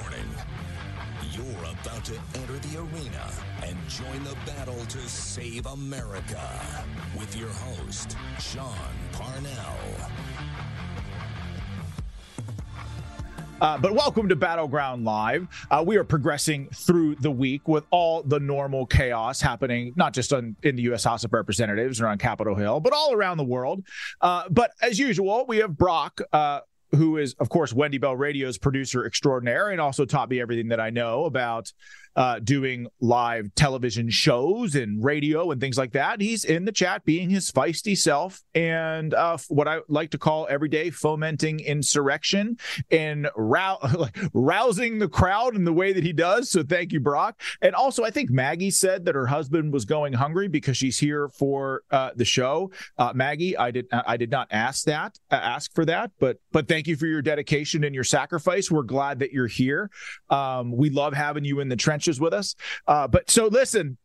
Warning. You're about to enter the arena and join the battle to save America with your host, Sean Parnell. Uh, but welcome to Battleground Live. Uh, we are progressing through the week with all the normal chaos happening, not just on, in the U.S. House of Representatives or on Capitol Hill, but all around the world. Uh, but as usual, we have Brock, uh, who is, of course, Wendy Bell Radio's producer extraordinaire and also taught me everything that I know about uh, doing live television shows and radio and things like that. He's in the chat being his feisty self and uh, what I like to call every day fomenting insurrection and rou- rousing the crowd in the way that he does. So thank you, Brock. And also, I think Maggie said that her husband was going hungry because she's here for uh, the show. Uh, Maggie, I did I did not ask that uh, ask for that, but but thank you for your dedication and your sacrifice. We're glad that you're here. Um, we love having you in the with us. Uh, but so listen,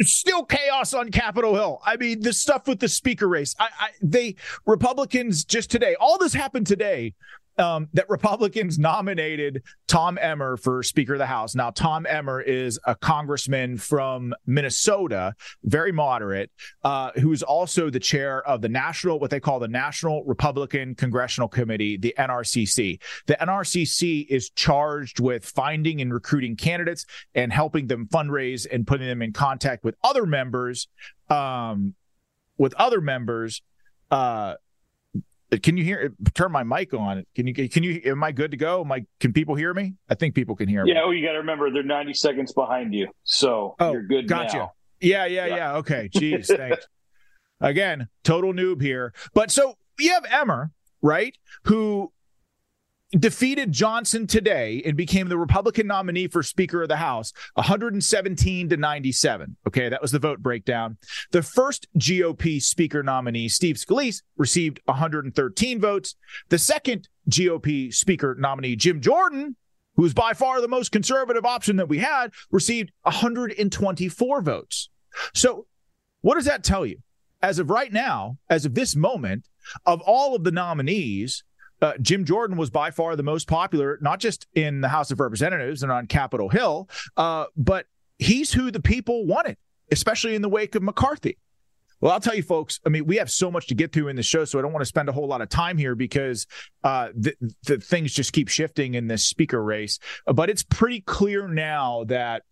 still chaos on Capitol Hill. I mean, the stuff with the speaker race. I, I they Republicans just today. All this happened today um, that Republicans nominated Tom Emmer for Speaker of the House. Now, Tom Emmer is a congressman from Minnesota, very moderate, uh, who's also the chair of the national, what they call the National Republican Congressional Committee, the NRCC. The NRCC is charged with finding and recruiting candidates and helping them fundraise and putting them in contact with other members, um, with other members. Uh, can you hear? Turn my mic on. Can you? Can you? Am I good to go? Am I, can people hear me? I think people can hear me. Yeah. Oh, you got to remember they're 90 seconds behind you, so oh, you're good. Gotcha. Now. Yeah, yeah, yeah, yeah. Okay. Jeez, thanks. Again, total noob here. But so you have Emmer, right? Who defeated Johnson today and became the Republican nominee for Speaker of the House, 117 to 97. Okay, that was the vote breakdown. The first GOP Speaker nominee, Steve Scalise, received 113 votes. The second GOP Speaker nominee, Jim Jordan, who's by far the most conservative option that we had, received 124 votes. So, what does that tell you? As of right now, as of this moment, of all of the nominees, uh, Jim Jordan was by far the most popular, not just in the House of Representatives and on Capitol Hill, uh, but he's who the people wanted, especially in the wake of McCarthy. Well, I'll tell you, folks. I mean, we have so much to get through in the show, so I don't want to spend a whole lot of time here because uh, the, the things just keep shifting in this speaker race. But it's pretty clear now that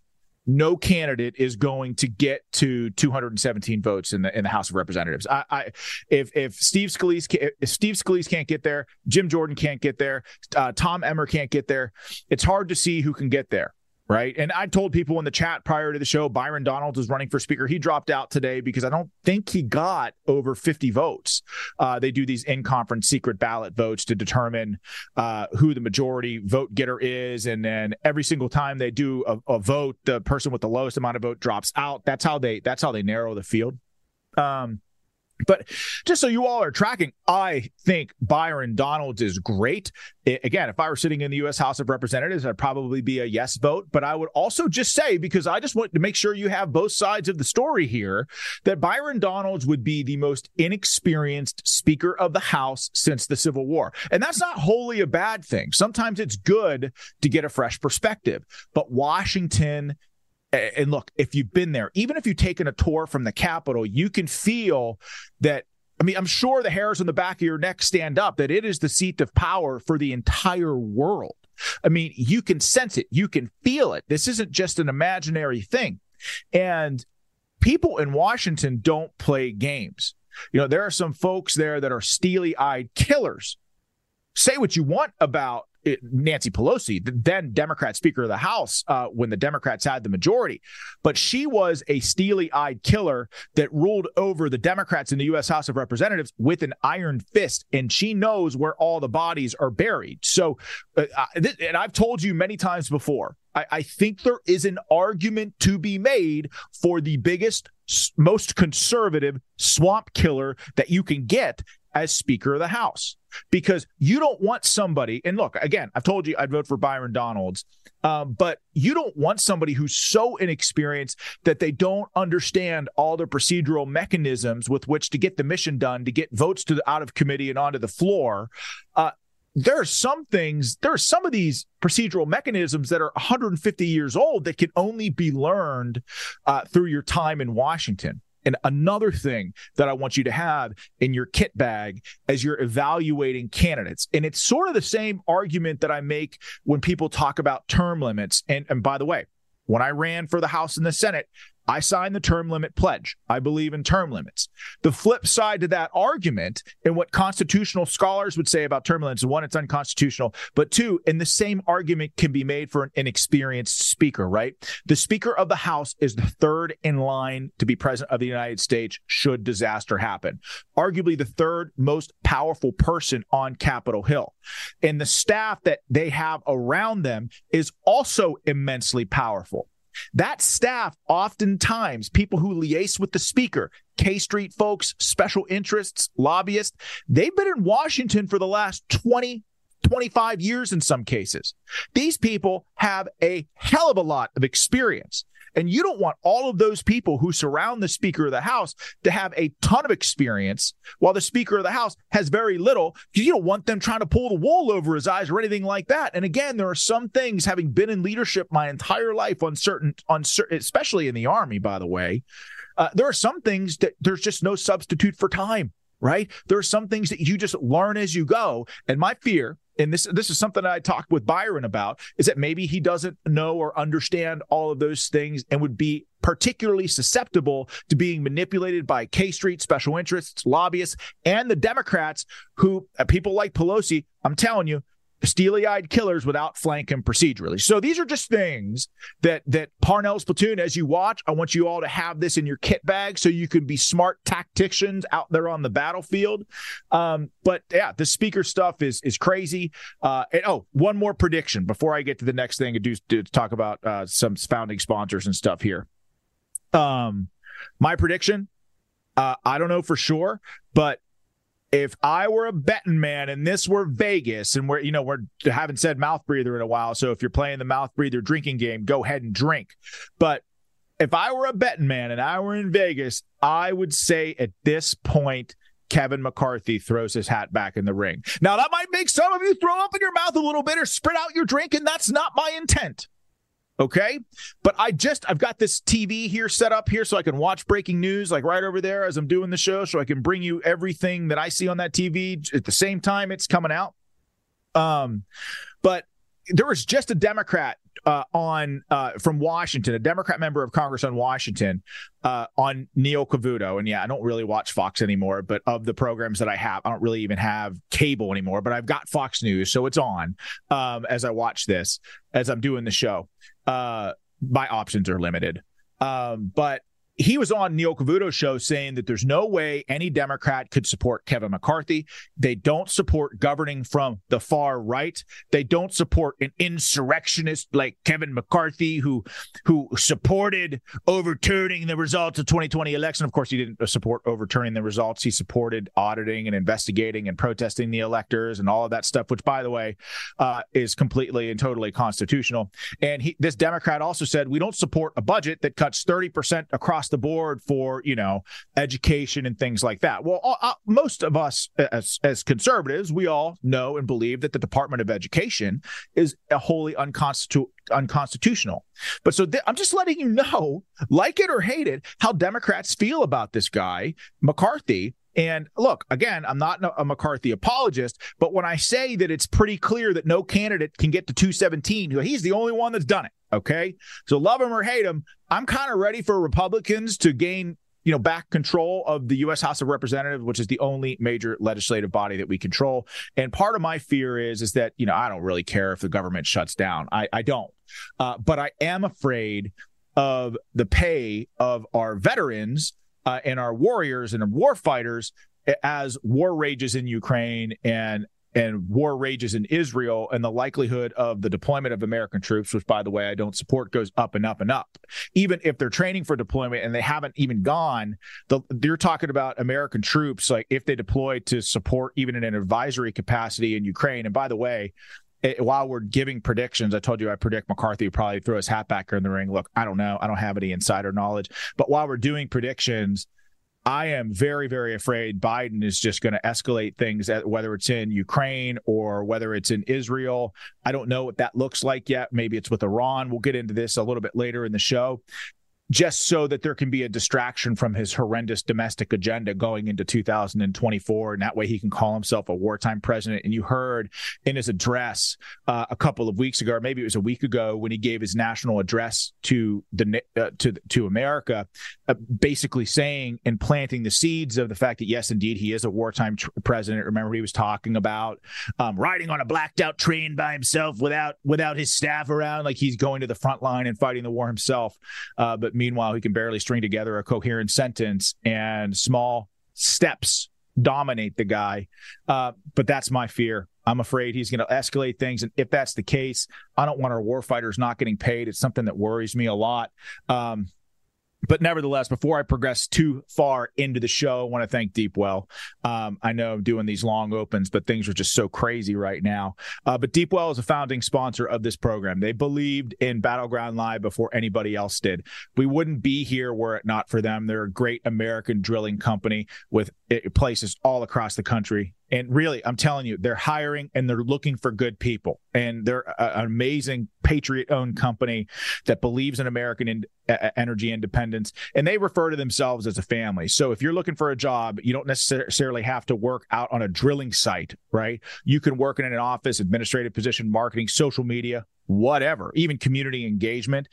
no candidate is going to get to 217 votes in the in the House of Representatives. I, I if if Steve Scalise if Steve Scalise can't get there, Jim Jordan can't get there, uh, Tom Emmer can't get there. It's hard to see who can get there right? And I told people in the chat prior to the show, Byron Donalds is running for speaker. He dropped out today because I don't think he got over 50 votes. Uh, they do these in conference secret ballot votes to determine uh, who the majority vote getter is. And then every single time they do a, a, vote, the person with the lowest amount of vote drops out. That's how they that's how they narrow the field. Um, but just so you all are tracking, I think Byron Donalds is great. It, again, if I were sitting in the U.S. House of Representatives, I'd probably be a yes vote. But I would also just say, because I just want to make sure you have both sides of the story here, that Byron Donalds would be the most inexperienced Speaker of the House since the Civil War. And that's not wholly a bad thing. Sometimes it's good to get a fresh perspective. But Washington and look, if you've been there, even if you've taken a tour from the Capitol, you can feel that. I mean, I'm sure the hairs on the back of your neck stand up that it is the seat of power for the entire world. I mean, you can sense it, you can feel it. This isn't just an imaginary thing. And people in Washington don't play games. You know, there are some folks there that are steely eyed killers. Say what you want about Nancy Pelosi, the then Democrat Speaker of the House, uh, when the Democrats had the majority. But she was a steely eyed killer that ruled over the Democrats in the U.S. House of Representatives with an iron fist, and she knows where all the bodies are buried. So, uh, and I've told you many times before, I, I think there is an argument to be made for the biggest, most conservative swamp killer that you can get as Speaker of the House because you don't want somebody. And look, again, I've told you I'd vote for Byron Donalds, um, but you don't want somebody who's so inexperienced that they don't understand all the procedural mechanisms with which to get the mission done, to get votes to the, out of committee and onto the floor. Uh, there are some things, there are some of these procedural mechanisms that are 150 years old that can only be learned uh, through your time in Washington. And another thing that I want you to have in your kit bag as you're evaluating candidates, and it's sort of the same argument that I make when people talk about term limits. And, and by the way, when I ran for the House and the Senate, I signed the term limit pledge. I believe in term limits. The flip side to that argument and what constitutional scholars would say about term limits one, it's unconstitutional, but two, and the same argument can be made for an inexperienced speaker, right? The Speaker of the House is the third in line to be president of the United States should disaster happen. Arguably the third most powerful person on Capitol Hill. And the staff that they have around them is also immensely powerful. That staff, oftentimes, people who liaise with the speaker, K Street folks, special interests, lobbyists, they've been in Washington for the last 20, 25 years in some cases. These people have a hell of a lot of experience. And you don't want all of those people who surround the Speaker of the House to have a ton of experience while the Speaker of the House has very little because you don't want them trying to pull the wool over his eyes or anything like that. And again, there are some things having been in leadership my entire life on certain, especially in the Army, by the way, uh, there are some things that there's just no substitute for time right? There are some things that you just learn as you go. And my fear and this this is something I talked with Byron about, is that maybe he doesn't know or understand all of those things and would be particularly susceptible to being manipulated by K Street special interests, lobbyists, and the Democrats who uh, people like Pelosi, I'm telling you, steely eyed killers without flanking procedurally. So these are just things that that Parnell's platoon, as you watch, I want you all to have this in your kit bag so you can be smart tacticians out there on the battlefield. Um, but yeah, the speaker stuff is is crazy. Uh, and oh, one more prediction before I get to the next thing and do, do talk about uh, some founding sponsors and stuff here. Um, my prediction, uh, I don't know for sure, but if I were a betting man and this were Vegas and we're, you know, we're haven't said mouth breather in a while. So if you're playing the mouth breather drinking game, go ahead and drink. But if I were a betting man and I were in Vegas, I would say at this point, Kevin McCarthy throws his hat back in the ring. Now, that might make some of you throw up in your mouth a little bit or spit out your drink, and that's not my intent. Okay. But I just, I've got this TV here set up here so I can watch breaking news like right over there as I'm doing the show. So I can bring you everything that I see on that TV at the same time it's coming out. Um, but there was just a Democrat uh, on uh, from Washington, a Democrat member of Congress on Washington, uh, on Neil Cavuto. And yeah, I don't really watch Fox anymore, but of the programs that I have, I don't really even have cable anymore. But I've got Fox News, so it's on um, as I watch this as I'm doing the show. Uh, my options are limited, um, but he was on Neil Cavuto's show saying that there's no way any Democrat could support Kevin McCarthy. They don't support governing from the far right. They don't support an insurrectionist like Kevin McCarthy, who who supported overturning the results of 2020 election. Of course, he didn't support overturning the results. He supported auditing and investigating and protesting the electors and all of that stuff, which, by the way, uh, is completely and totally constitutional. And he, this Democrat also said we don't support a budget that cuts 30 percent across the board for you know education and things like that. Well, uh, most of us as as conservatives, we all know and believe that the Department of Education is a wholly unconstitu- unconstitutional. But so th- I'm just letting you know, like it or hate it, how Democrats feel about this guy McCarthy. And look, again, I'm not a McCarthy apologist, but when I say that it's pretty clear that no candidate can get to 217, he's the only one that's done it. Okay. So love him or hate him, I'm kind of ready for Republicans to gain, you know, back control of the U.S. House of Representatives, which is the only major legislative body that we control. And part of my fear is, is that, you know, I don't really care if the government shuts down. I, I don't. Uh, but I am afraid of the pay of our veterans uh, and our warriors and our war fighters as war rages in Ukraine and and war rages in Israel and the likelihood of the deployment of American troops, which by the way I don't support, goes up and up and up. Even if they're training for deployment and they haven't even gone, the, you're talking about American troops, like if they deploy to support even in an advisory capacity in Ukraine. And by the way, it, while we're giving predictions, I told you I predict McCarthy probably throw his hat back in the ring. Look, I don't know. I don't have any insider knowledge. But while we're doing predictions, I am very, very afraid Biden is just going to escalate things, whether it's in Ukraine or whether it's in Israel. I don't know what that looks like yet. Maybe it's with Iran. We'll get into this a little bit later in the show just so that there can be a distraction from his horrendous domestic agenda going into 2024. And that way he can call himself a wartime president. And you heard in his address uh, a couple of weeks ago, or maybe it was a week ago, when he gave his national address to the uh, to to America, uh, basically saying and planting the seeds of the fact that yes, indeed, he is a wartime tr- president. Remember, he was talking about um, riding on a blacked out train by himself without without his staff around, like he's going to the front line and fighting the war himself. Uh, but Meanwhile, he can barely string together a coherent sentence, and small steps dominate the guy. Uh, but that's my fear. I'm afraid he's going to escalate things. And if that's the case, I don't want our warfighters not getting paid. It's something that worries me a lot. Um, but nevertheless, before I progress too far into the show, I want to thank Deepwell. Um, I know I'm doing these long opens, but things are just so crazy right now. Uh, but Deepwell is a founding sponsor of this program. They believed in Battleground Live before anybody else did. We wouldn't be here were it not for them. They're a great American drilling company with eh, places all across the country and really, I'm telling you, they're hiring and they're looking for good people. And they're a, an amazing patriot owned company that believes in American in, energy independence. And they refer to themselves as a family. So if you're looking for a job, you don't necessarily have to work out on a drilling site, right? You can work in an office, administrative position, marketing, social media, whatever, even community engagement.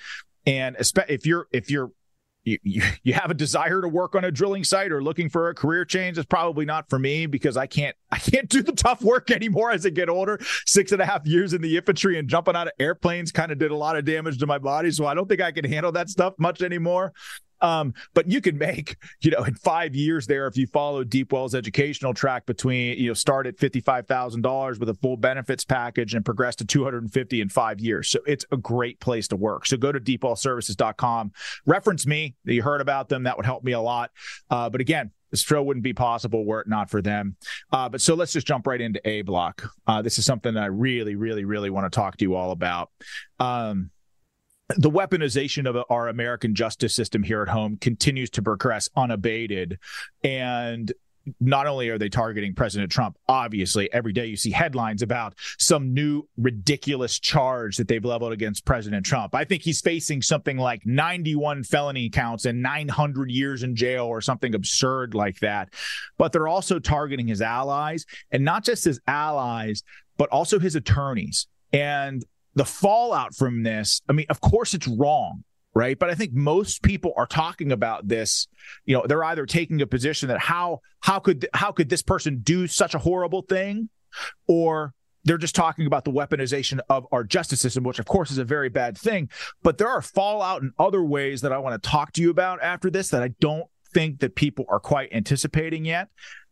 And if you're if you're you, you, have a desire to work on a drilling site or looking for a career change, it's probably not for me because I can't I can't do the tough work anymore as I get older. Six and a half years in the infantry and jumping out of airplanes kind of did a lot of damage to my body. So I don't think I can handle that stuff much anymore. Um, but you can make, you know, in five years there, if you follow Deepwell's educational track between, you know, start at $55,000 with a full benefits package and progress to 250 in five years. So it's a great place to work. So go to deepwellservices.com, reference me that you heard about them. That would help me a lot. Uh, but again, this show wouldn't be possible were it not for them. Uh, but so let's just jump right into A block. Uh, this is something that I really, really, really want to talk to you all about. Um, the weaponization of our American justice system here at home continues to progress unabated. And not only are they targeting President Trump, obviously, every day you see headlines about some new ridiculous charge that they've leveled against President Trump. I think he's facing something like 91 felony counts and 900 years in jail or something absurd like that. But they're also targeting his allies and not just his allies, but also his attorneys. And the fallout from this, I mean, of course it's wrong, right? But I think most people are talking about this, you know, they're either taking a position that how how could how could this person do such a horrible thing or they're just talking about the weaponization of our justice system, which of course is a very bad thing. But there are fallout in other ways that I want to talk to you about after this that I don't think that people are quite anticipating yet.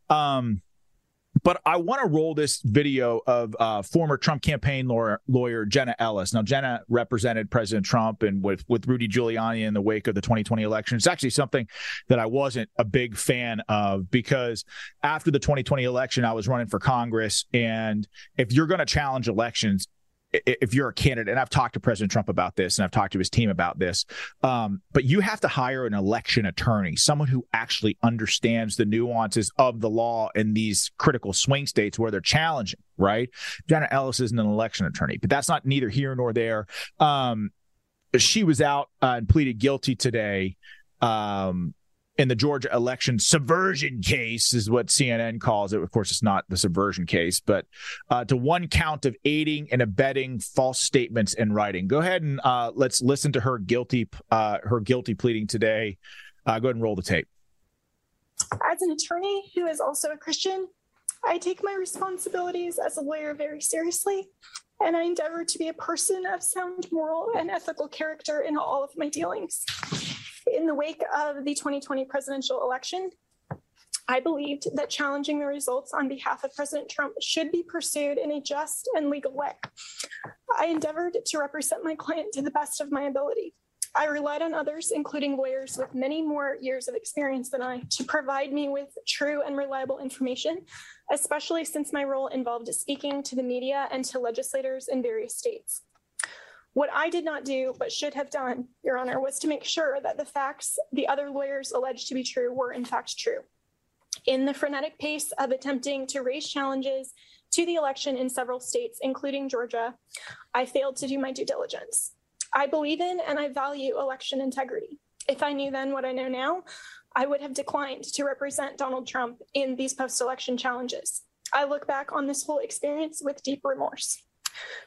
Um, but I want to roll this video of uh, former Trump campaign lawyer, lawyer Jenna Ellis. Now, Jenna represented President Trump and with, with Rudy Giuliani in the wake of the 2020 election. It's actually something that I wasn't a big fan of because after the 2020 election, I was running for Congress. And if you're going to challenge elections, if you're a candidate, and I've talked to President Trump about this, and I've talked to his team about this, um, but you have to hire an election attorney, someone who actually understands the nuances of the law in these critical swing states where they're challenging. Right? Jenna Ellis isn't an election attorney, but that's not neither here nor there. Um, she was out uh, and pleaded guilty today. Um, in the Georgia election subversion case is what CNN calls it. Of course, it's not the subversion case, but uh, to one count of aiding and abetting false statements in writing. Go ahead and uh, let's listen to her guilty uh, her guilty pleading today. Uh, go ahead and roll the tape. As an attorney who is also a Christian, I take my responsibilities as a lawyer very seriously, and I endeavor to be a person of sound moral and ethical character in all of my dealings. In the wake of the 2020 presidential election, I believed that challenging the results on behalf of President Trump should be pursued in a just and legal way. I endeavored to represent my client to the best of my ability. I relied on others, including lawyers with many more years of experience than I, to provide me with true and reliable information, especially since my role involved speaking to the media and to legislators in various states. What I did not do, but should have done, Your Honor, was to make sure that the facts the other lawyers alleged to be true were in fact true. In the frenetic pace of attempting to raise challenges to the election in several states, including Georgia, I failed to do my due diligence. I believe in and I value election integrity. If I knew then what I know now, I would have declined to represent Donald Trump in these post election challenges. I look back on this whole experience with deep remorse.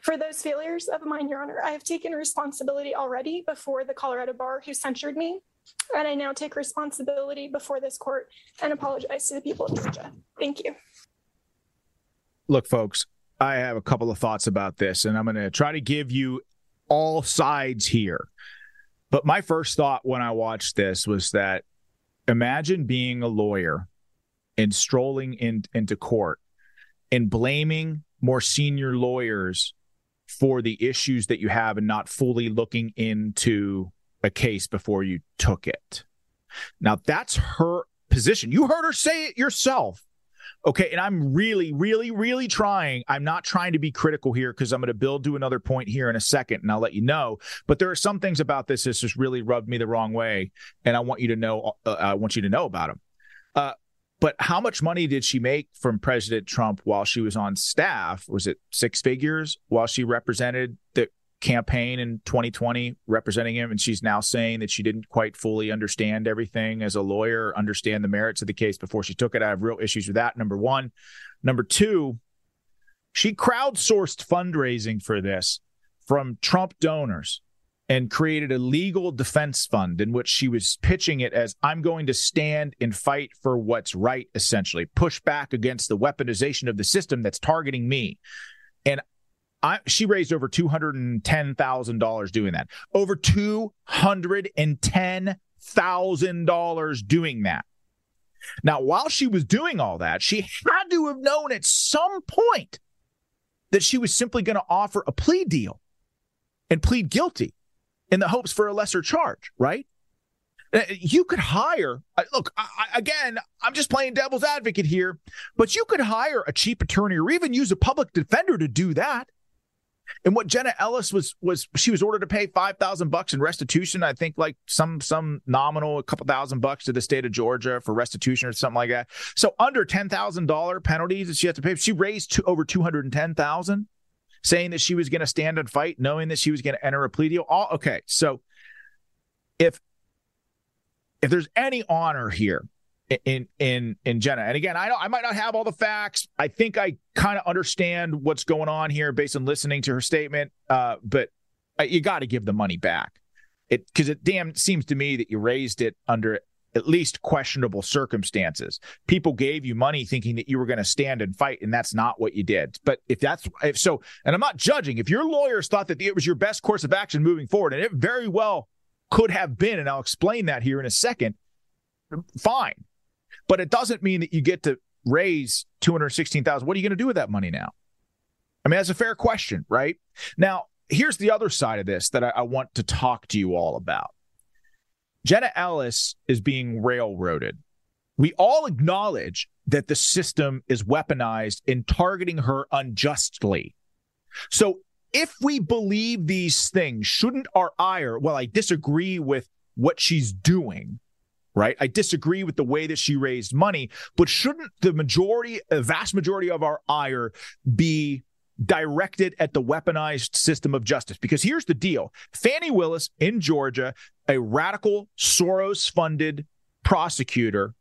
For those failures of mine, Your Honor, I have taken responsibility already before the Colorado bar who censured me, and I now take responsibility before this court and apologize to the people of Georgia. Thank you. Look, folks, I have a couple of thoughts about this, and I'm going to try to give you all sides here. But my first thought when I watched this was that imagine being a lawyer and strolling in, into court and blaming more senior lawyers for the issues that you have and not fully looking into a case before you took it. Now, that's her position. You heard her say it yourself. Okay. And I'm really, really, really trying. I'm not trying to be critical here because I'm going to build to another point here in a second and I'll let you know. But there are some things about this that's just really rubbed me the wrong way. And I want you to know, uh, I want you to know about them. Uh, but how much money did she make from President Trump while she was on staff? Was it six figures while she represented the campaign in 2020 representing him? And she's now saying that she didn't quite fully understand everything as a lawyer understand the merits of the case before she took it. I have real issues with that number one. Number two she crowdsourced fundraising for this from trump donors and created a legal defense fund in which she was pitching it as I'm going to stand and fight for what's right, essentially, push back against the weaponization of the system that's targeting me. And I, she raised over $210,000 doing that. Over $210,000 doing that. Now, while she was doing all that, she had to have known at some point that she was simply going to offer a plea deal and plead guilty in the hopes for a lesser charge, right? Uh, you could hire, look, I, again, I'm just playing devil's advocate here, but you could hire a cheap attorney or even use a public defender to do that. And what Jenna Ellis was was she was ordered to pay five thousand bucks in restitution. I think like some some nominal, a couple thousand bucks to the state of Georgia for restitution or something like that. So under ten thousand dollar penalties that she had to pay. She raised to over two hundred and ten thousand saying that she was going to stand and fight, knowing that she was going to enter a plea deal. All okay. So if if there's any honor here in in in Jenna, and again, I don't, I might not have all the facts. I think I kind of understand what's going on here based on listening to her statement. Uh, but you got to give the money back. It because it damn seems to me that you raised it under at least questionable circumstances. People gave you money thinking that you were going to stand and fight, and that's not what you did. But if that's if so, and I'm not judging, if your lawyers thought that it was your best course of action moving forward, and it very well could have been, and I'll explain that here in a second, fine. But it doesn't mean that you get to raise 216,000. What are you going to do with that money now? I mean, that's a fair question, right? Now, here's the other side of this that I, I want to talk to you all about Jenna Ellis is being railroaded. We all acknowledge that the system is weaponized in targeting her unjustly. So if we believe these things, shouldn't our ire, well, I disagree with what she's doing, right? I disagree with the way that she raised money, but shouldn't the majority, a vast majority of our ire be directed at the weaponized system of justice. Because here's the deal Fani Willis in Georgia, a radical Soros funded prosecutor,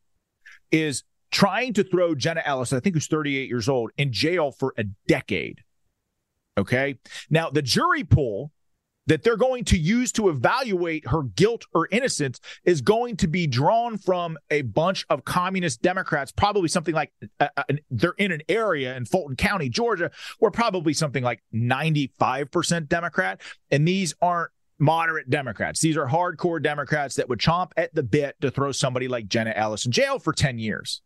is trying to throw Jenna Ellis, I think who's 38 years old, in jail for a decade. Okay. Now, the jury pool that they're going to use to evaluate her guilt or innocence is going to be drawn from a bunch of communist Democrats, probably something like uh, uh they're in an area in Fulton County, Georgia, where probably something like 95% Democrat. And these aren't moderate Democrats. These are hardcore Democrats that would chomp at the bit to throw somebody like Jenna Ellis in jail for 10 years.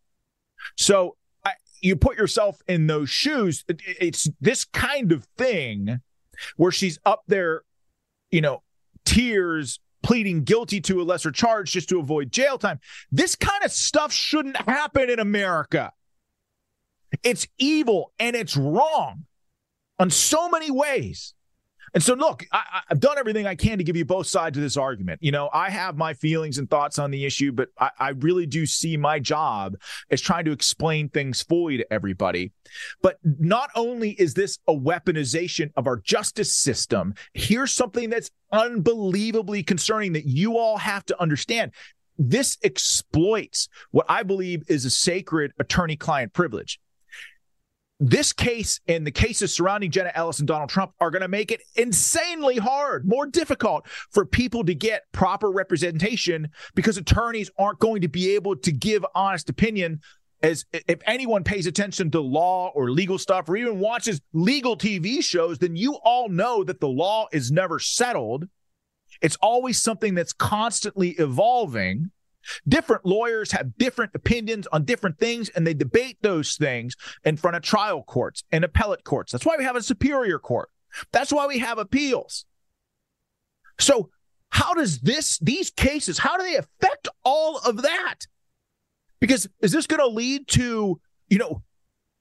So I, you put yourself in those shoes. It's this kind of thing where she's up there you know, tears pleading guilty to a lesser charge just to avoid jail time. This kind of stuff shouldn't happen in America. It's evil and it's wrong on so many ways. And so, look, I, have done everything I can to give you both sides of this argument. You know, I have my feelings and thoughts on the issue, but I, I really do see my job as trying to explain things fully to everybody. But not only is this a weaponization of our justice system, here's something that's unbelievably concerning that you all have to understand. This exploits what I believe is a sacred attorney client privilege this case and the cases surrounding Jenna Ellis and Donald Trump are going to make it insanely hard, more difficult for people to get proper representation because attorneys aren't going to be able to give honest opinion as if anyone pays attention to law or legal stuff or even watches legal TV shows, then you all know that the law is never settled. It's always something that's constantly evolving. Different lawyers have different opinions on different things, and they debate those things in front of trial courts and appellate courts. That's why we have a superior court. That's why we have appeals. So, how does this, these cases, how do they affect all of that? Because is this going to lead to, you know,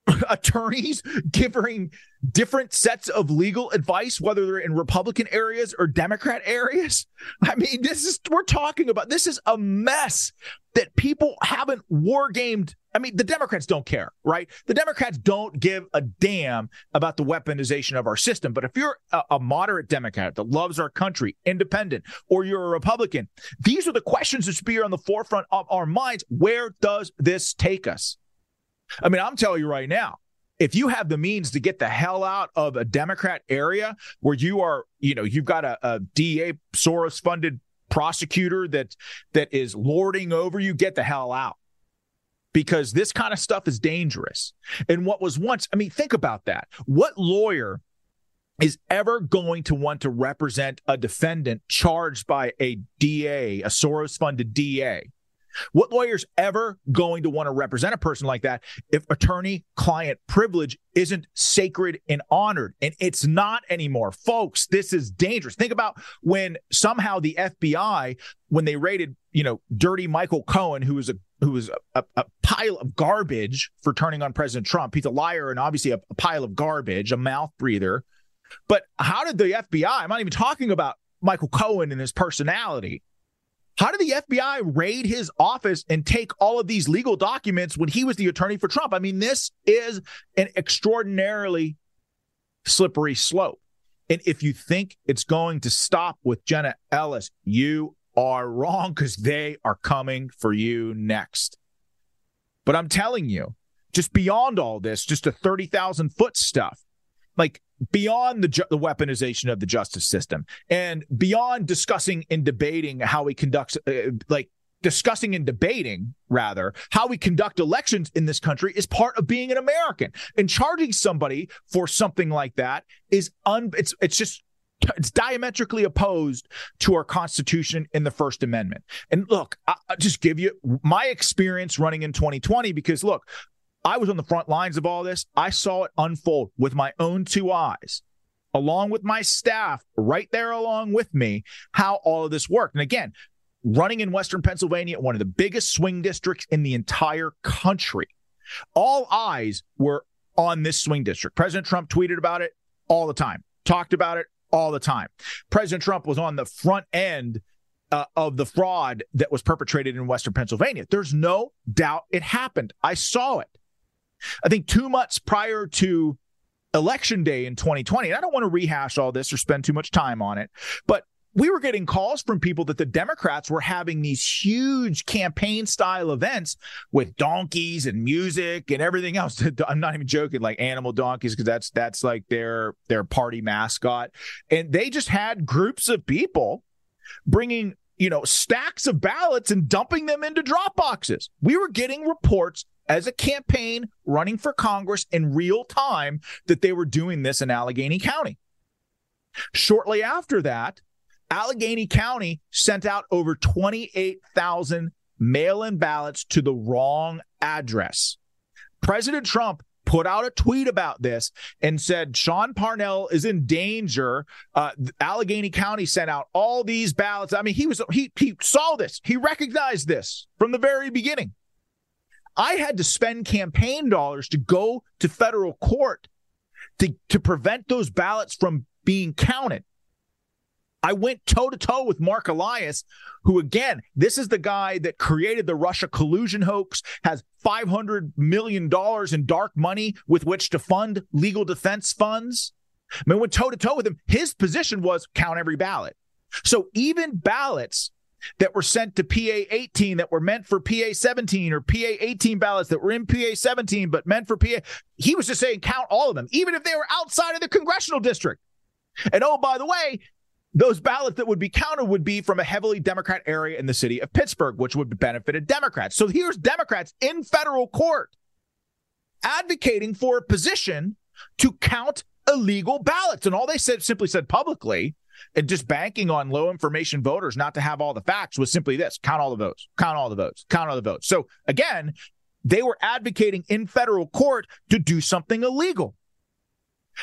attorneys giving different sets of legal advice, whether they're in Republican areas or Democrat areas. I mean, this is, we're talking about, this is a mess that people haven't war gamed. I mean, the Democrats don't care, right? The Democrats don't give a damn about the weaponization of our system. But if you're a, a moderate Democrat that loves our country, independent, or you're a Republican, these are the questions that should be on the forefront of our minds. Where does this take us? I mean, I'm telling you right now, if you have the means to get the hell out of a Democrat area where you are, you know, you've got a, a DA Soros funded prosecutor that that is lording over you, get the hell out. Because this kind of stuff is dangerous. And what was once, I mean, think about that. What lawyer is ever going to want to represent a defendant charged by a DA, a Soros funded DA? What lawyer's ever going to want to represent a person like that if attorney client privilege isn't sacred and honored? And it's not anymore. Folks, this is dangerous. Think about when somehow the FBI, when they raided, you know, dirty Michael Cohen, who was a who was a, a, pile of garbage for turning on President Trump. He's a liar and obviously a, a pile of garbage, a mouth breather. But how did the FBI, I'm not even talking about Michael Cohen and his personality. How did the FBI raid his office and take all of these legal documents when he was the attorney for Trump? I mean, this is an extraordinarily slippery slope. And if you think it's going to stop with Jenna Ellis, you are wrong because they are coming for you next. But I'm telling you, just beyond all this, just a 30,000 foot stuff, like beyond the, ju- the weaponization of the justice system and beyond discussing and debating how we conduct uh, like discussing and debating rather how we conduct elections in this country is part of being an American and charging somebody for something like that is un it's it's just it's diametrically opposed to our Constitution in the First Amendment. And look, I, will just give you my experience running in 2020 because look, I was on the front lines of all this. I saw it unfold with my own two eyes, along with my staff right there along with me, how all of this worked. And again, running in Western Pennsylvania, one of the biggest swing districts in the entire country, all eyes were on this swing district. President Trump tweeted about it all the time, talked about it all the time. President Trump was on the front end uh, of the fraud that was perpetrated in Western Pennsylvania. There's no doubt it happened. I saw it. I think two months prior to election day in 2020, and I don't want to rehash all this or spend too much time on it, but we were getting calls from people that the Democrats were having these huge campaign style events with donkeys and music and everything else. I'm not even joking, like animal donkeys, because that's that's like their their party mascot. And they just had groups of people bringing you know stacks of ballots and dumping them into drop boxes. We were getting reports as a campaign running for Congress in real time that they were doing this in Allegheny County. Shortly after that, Allegheny County sent out over 28,000 mail in ballots to the wrong address. President Trump put out a tweet about this and said Sean Parnell is in danger. Uh, Allegheny County sent out all these ballots. I mean, he was he he saw this. He recognized this from the very beginning. I had to spend campaign dollars to go to federal court to, to prevent those ballots from being counted. I went toe to toe with Marc Elias, who, again, this is the guy that created the Russia collusion hoax, has $500 million in dark money with which to fund legal defense funds. I mean, went toe to toe with him. His position was count every ballot. So even ballots that were sent to PA 18 that were meant for PA 17 or PA 18 ballots that were in PA 17 but meant for PA. He was just saying count all of them, even if they were outside of the congressional district. And oh, by the way, those ballots that would be counted would be from a heavily Democrat area in the city of Pittsburgh, which would benefit Democrats. So here's Democrats in federal court advocating for a position to count illegal ballots. And all they said simply said publicly and just banking on low information voters not to have all the facts was simply this count all the votes, count all the votes, count all the votes. So again, they were advocating in federal court to do something illegal.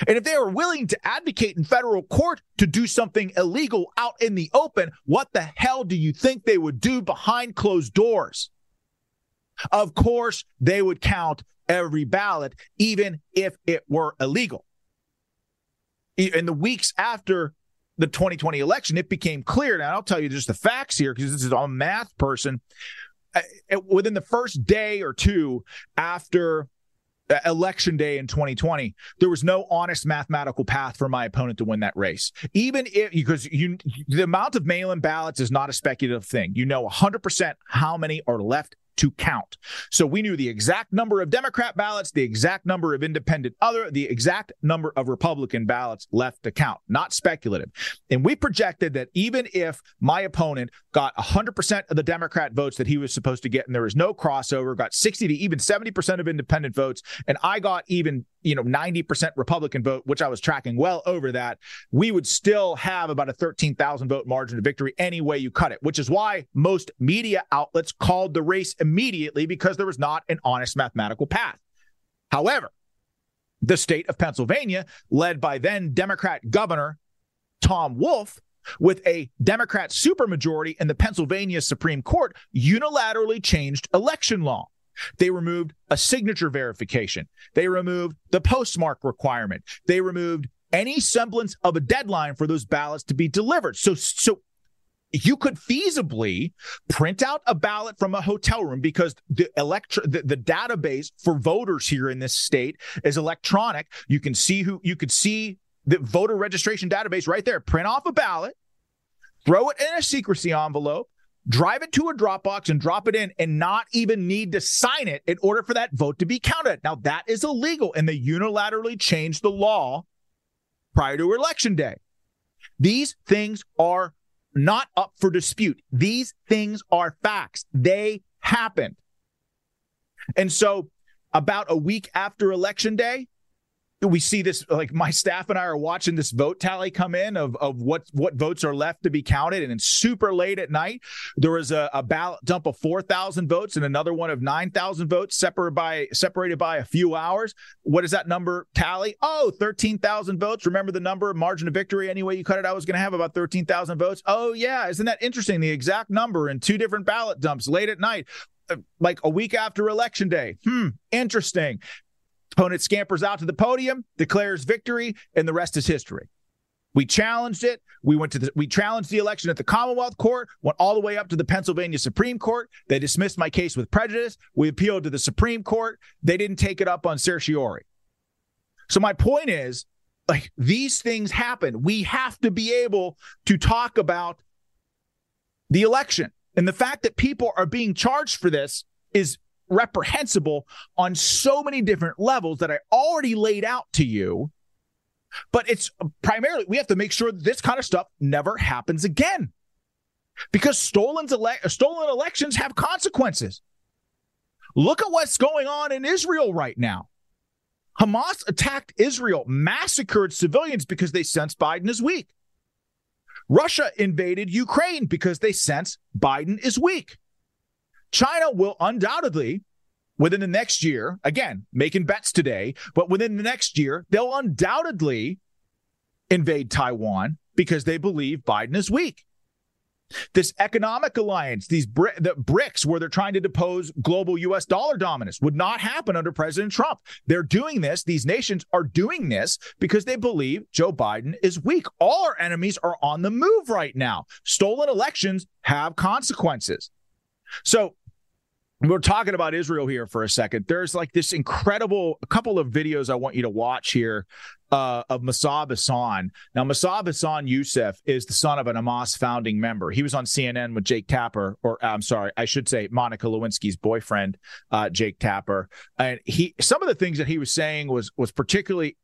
And if they were willing to advocate in federal court to do something illegal out in the open, what the hell do you think they would do behind closed doors? Of course, they would count every ballot, even if it were illegal. In the weeks after the 2020 election, it became clear. And I'll tell you just the facts here because this is a math person. Within the first day or two after uh, election day in 2020 there was no honest mathematical path for my opponent to win that race even if because you the amount of mail-in ballots is not a speculative thing you know 100% how many are left to count. So we knew the exact number of Democrat ballots, the exact number of independent other, the exact number of Republican ballots left to count, not speculative. And we projected that even if my opponent got 100% of the Democrat votes that he was supposed to get and there was no crossover, got 60 to even 70% of independent votes, and I got even you know 90% Republican vote, which I was tracking well over that, we would still have about a 13,000 vote margin of victory any way you cut it, which is why most media outlets called the race immediately because there was not an honest mathematical path. However, the state of Pennsylvania, led by then Democrat Governor Tom Wolf, with a Democrat supermajority in the Pennsylvania Supreme Court, unilaterally changed election law. They removed a signature verification. They removed the postmark requirement. They removed any semblance of a deadline for those ballots to be delivered. So, so you could feasibly print out a ballot from a hotel room because the electro the, the, database for voters here in this state is electronic. You can see who you could see the voter registration database right there. Print off a ballot, throw it in a secrecy envelope, drive it to a Dropbox and drop it in and not even need to sign it in order for that vote to be counted. Now, that is illegal, and they unilaterally changed the law prior to election day. These things are not up for dispute. These things are facts. They happened. And so, about a week after election day, we see this like my staff and I are watching this vote tally come in of, of what what votes are left to be counted. And it's super late at night. There was a, a ballot dump of 4,000 votes and another one of 9,000 votes separated by separated by a few hours. What is that number tally? Oh 13,000 votes. Remember the number margin of victory anyway you cut it I was going to have about 13,000 votes. Oh yeah isn't that interesting? The exact number in two different ballot dumps late at night uh, like a week after election day. Hmm, interesting. Opponent scampers out to the podium, declares victory, and the rest is history. We challenged it. We went to the we challenged the election at the Commonwealth Court, went all the way up to the Pennsylvania Supreme Court. They dismissed my case with prejudice. We appealed to the Supreme Court. They didn't take it up on certiorari. So my point is, like these things happen. We have to be able to talk about the election. And the fact that people are being charged for this is reprehensible on so many different levels that I already laid out to you. But it's primarily, we have to make sure this kind of stuff never happens again because stolen, ele- stolen elections have consequences. Look at what's going on in Israel right now. Hamas attacked Israel, massacred civilians because they sense Biden is weak. Russia invaded Ukraine because they sense Biden is weak. China will undoubtedly, within the next year, again, making bets today, but within the next year, they'll undoubtedly invade Taiwan because they believe Biden is weak. This economic alliance, these the BRICS, where they're trying to depose global U.S. dollar dominance, would not happen under President Trump. They're doing this. These nations are doing this because they believe Joe Biden is weak. All our enemies are on the move right now. Stolen elections have consequences. So we're talking about Israel here for a second. There's like this incredible a couple of videos I want you to watch here uh, of Mosab Hassan. Now, Mosab Hassan Yousef is the son of an Hamas founding member. He was on CNN with Jake Tapper, or I'm sorry, I should say Monica Lewinsky's boyfriend, uh, Jake Tapper. And he, some of the things that he was saying was was particularly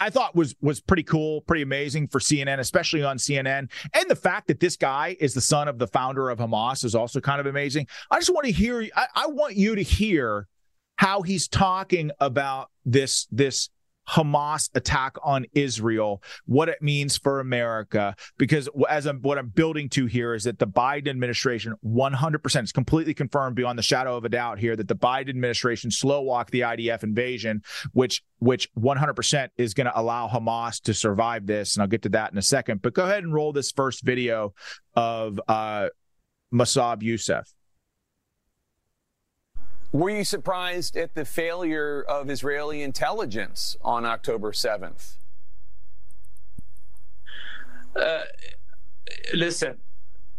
I, thought was was pretty cool, pretty amazing for CNN, especially on CNN. And the fact that this guy is the son of the founder of Hamas is also kind of amazing. I just want to hear. I, I want you to hear how he's talking about this this Hamas attack on Israel, what it means for America. Because as I'm what I'm building to here is that the Biden administration 100% is completely confirmed beyond the shadow of a doubt here that the Biden administration slow walked the IDF invasion, which which 100% is going to allow Hamas to survive this. And I'll get to that in a second. But go ahead and roll this first video of uh, Mosab Yousef. Were you surprised at the failure of Israeli intelligence on October 7th? Uh, listen,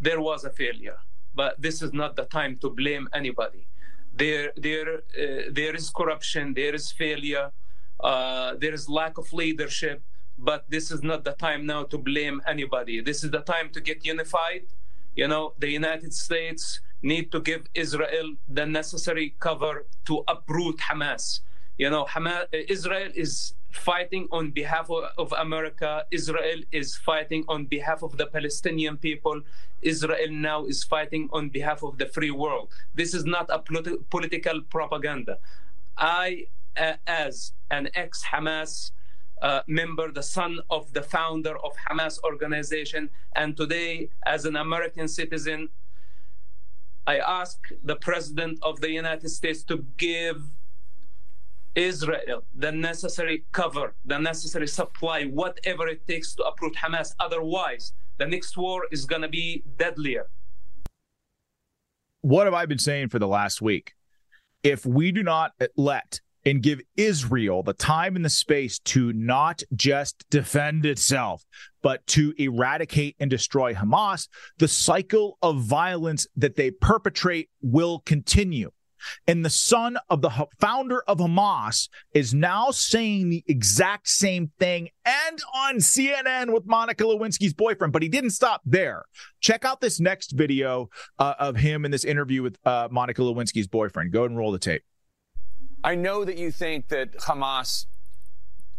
there was a failure, but this is not the time to blame anybody. There, there, uh, there is corruption, there is failure, uh, there is lack of leadership, but this is not the time now to blame anybody. This is the time to get unified. You know, the United States need to give Israel the necessary cover to uproot Hamas. You know, Hamas, Israel is fighting on behalf of, America. Israel is fighting on behalf of the Palestinian people. Israel now is fighting on behalf of the free world. This is not a politi- political propaganda. I, uh, as an ex Hamas uh, member, the son of the founder of Hamas organization, and today as an American citizen, I ask the President of the United States to give Israel the necessary cover, the necessary supply, whatever it takes to uproot Hamas. Otherwise, the next war is going to be deadlier. What have I been saying for the last week? If we do not let and give Israel the time and the space to not just defend itself, but to eradicate and destroy Hamas, the cycle of violence that they perpetrate will continue. And the son of the founder of Hamas is now saying the exact same thing and on CNN with Monica Lewinsky's boyfriend, but he didn't stop there. Check out this next video uh, of him in this interview with uh, Monica Lewinsky's boyfriend. Go and roll the tape. I know that you think that Hamas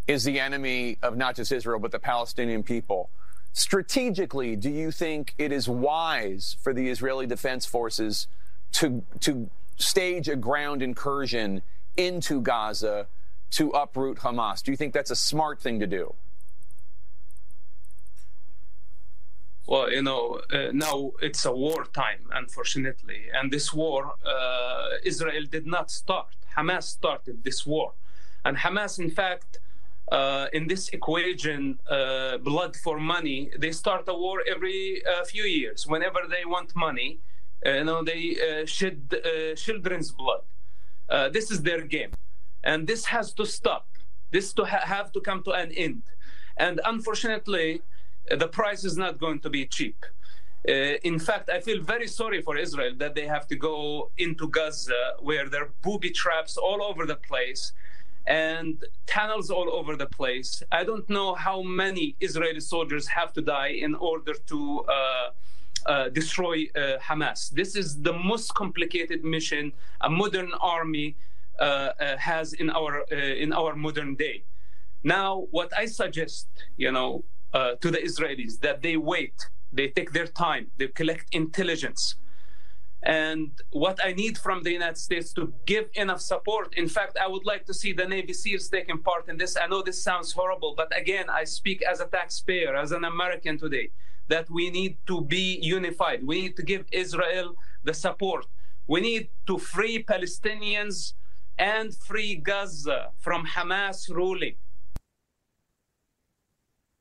is the enemy of not just Israel, but the Palestinian people. Strategically, do you think it is wise for the Israeli Defense Forces to, to stage a ground incursion into Gaza to uproot Hamas? Do you think that's a smart thing to do? Well, you know, uh, now it's a war time, unfortunately. And this war, uh, Israel did not start. Hamas started this war. And Hamas, in fact, uh, in this equation, uh, blood for money, they start a war every uh, few years. Whenever they want money, uh, you know, they uh, shed uh, children's blood. this is their game, and this has to stop. This to ha- have to come to an end. And unfortunately, the price is not going to be cheap. Uh, in fact, I feel very sorry for Israel that they have to go into Gaza where there are booby traps all over the place and tunnels all over the place. I don't know how many Israeli soldiers have to die in order to uh, uh, destroy uh, Hamas. This is the most complicated mission a modern army uh, uh, has in our in our modern day. Now, what I suggest, you know, to the Israelis that they wait they take their time, they collect intelligence. And what I need from the United States to give enough support. In fact, I would like to see the Navy SEALs taking part in this. I know this sounds horrible, but again, I speak as a taxpayer, as an American today, that we need to be unified. We need to give Israel the support. We need to free Palestinians and free Gaza from Hamas ruling.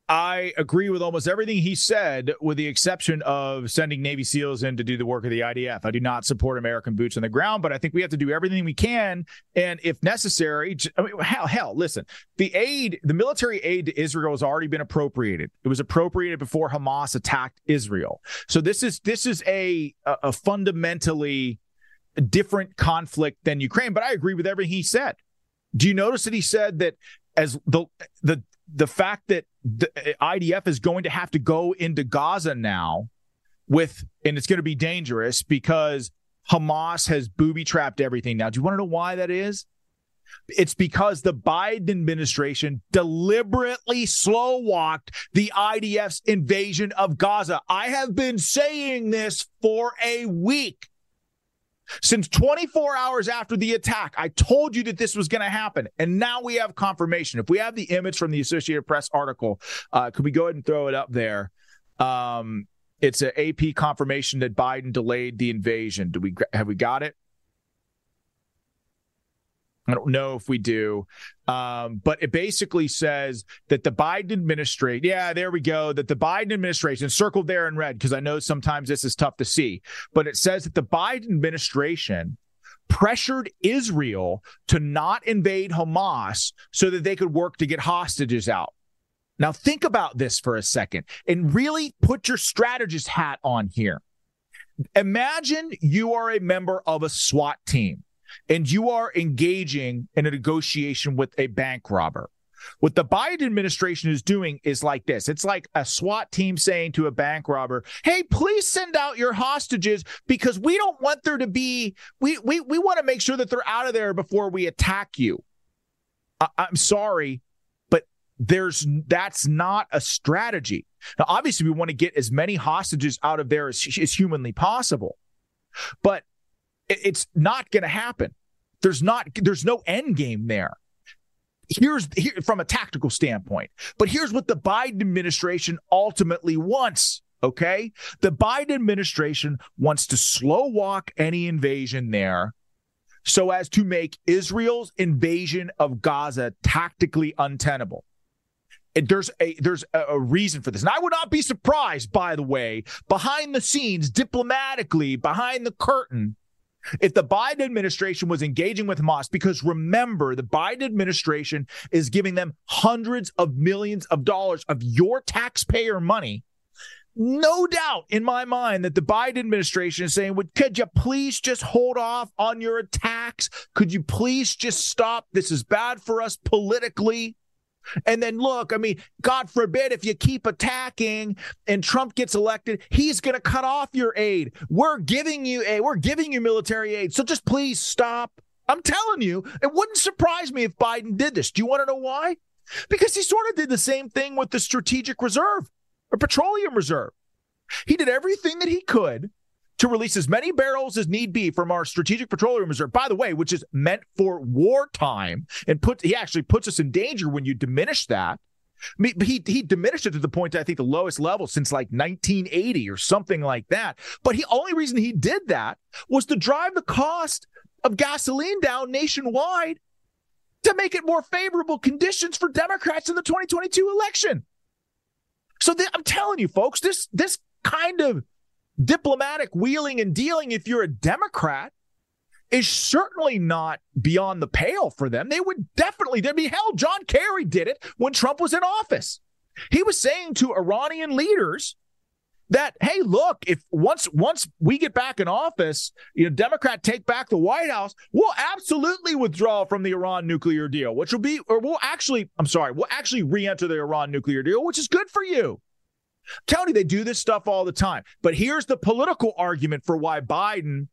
I agree with almost everything he said, with the exception of sending Navy SEALs in to do the work of the IDF. I do not support American boots on the ground, but I think we have to do everything we can, and if necessary, I mean, hell, hell, listen, the aid, the military aid to Israel has already been appropriated. It was appropriated before Hamas attacked Israel. So this is this is a a, a fundamentally different conflict than Ukraine. But I agree with everything he said. Do you notice that he said that as the the the fact that the uh, IDF is going to have to go into Gaza now with, and it's going to be dangerous because Hamas has booby trapped everything. Now, do you want to know why that is? It's because the Biden administration deliberately slow walked the IDF's invasion of Gaza. I have been saying this for a week. Since 24 hours after the attack, I told you that this was going to happen. And now we have confirmation. If we have the image from the Associated Press article, uh, could we go ahead and throw it up there? Um, it's an AP confirmation that Biden delayed the invasion. Do we have we got it? I don't know if we do. Um, but it basically says that the Biden administration, yeah, there we go, that the Biden administration, circled there in red, because I know sometimes this is tough to see, but it says that the Biden administration pressured Israel to not invade Hamas so that they could work to get hostages out. Now, think about this for a second and really put your strategist hat on here. Imagine you are a member of a SWAT team and you are engaging in a negotiation with a bank robber. What the Biden administration is doing is like this. It's like a SWAT team saying to a bank robber, "Hey, please send out your hostages because we don't want there to be we we we want to make sure that they're out of there before we attack you." I, I'm sorry, but there's that's not a strategy. Now, obviously, we want to get as many hostages out of there as, as humanly possible, but it's not going to happen. There's not there's no end game there. Here's here from a tactical standpoint. But here's what the Biden administration ultimately wants. Okay. The Biden administration wants to slow walk any invasion there so as to make Israel's invasion of Gaza tactically untenable. there's a there's a reason for this. And I would not be surprised, by the way, behind the scenes, diplomatically, behind the curtain, if the Biden administration was engaging with Hamas, because remember, the Biden administration is giving them hundreds of millions of dollars of your taxpayer money. No doubt in my mind that the Biden administration is saying, Would, could you please just hold off on your attacks? Could you please just stop? This is bad for us politically. And then look, I mean, God forbid if you keep attacking and Trump gets elected, he's going to cut off your aid. We're giving you a we're giving you military aid. So just please stop. I'm telling you, it wouldn't surprise me if Biden did this. Do you want to know why? Because he sort of did the same thing with the strategic reserve or petroleum reserve. He did everything that he could to release as many barrels as need be from our strategic petroleum reserve, by the way, which is meant for wartime and put he actually puts us in danger when you diminish that. I mean, he he diminished it to the point I think the lowest level since like 1980 or something like that. But the only reason he did that was to drive the cost of gasoline down nationwide to make it more favorable conditions for Democrats in the 2022 election. So I'm telling you, folks, this this kind of diplomatic wheeling and dealing if you're a Democrat is certainly not beyond the pale for them. They would definitely, there'd be hell. John Kerry did it when Trump was in office. He was saying to Iranian leaders that, hey, look, if once once we get back in office, you know, Democrat take back the White House, we'll absolutely withdraw from the Iran nuclear deal, which will be, or we'll actually, I'm sorry, we'll actually re-enter the Iran nuclear deal, which is good for you. Tony, they do this stuff all the time. But here's the political argument for why Biden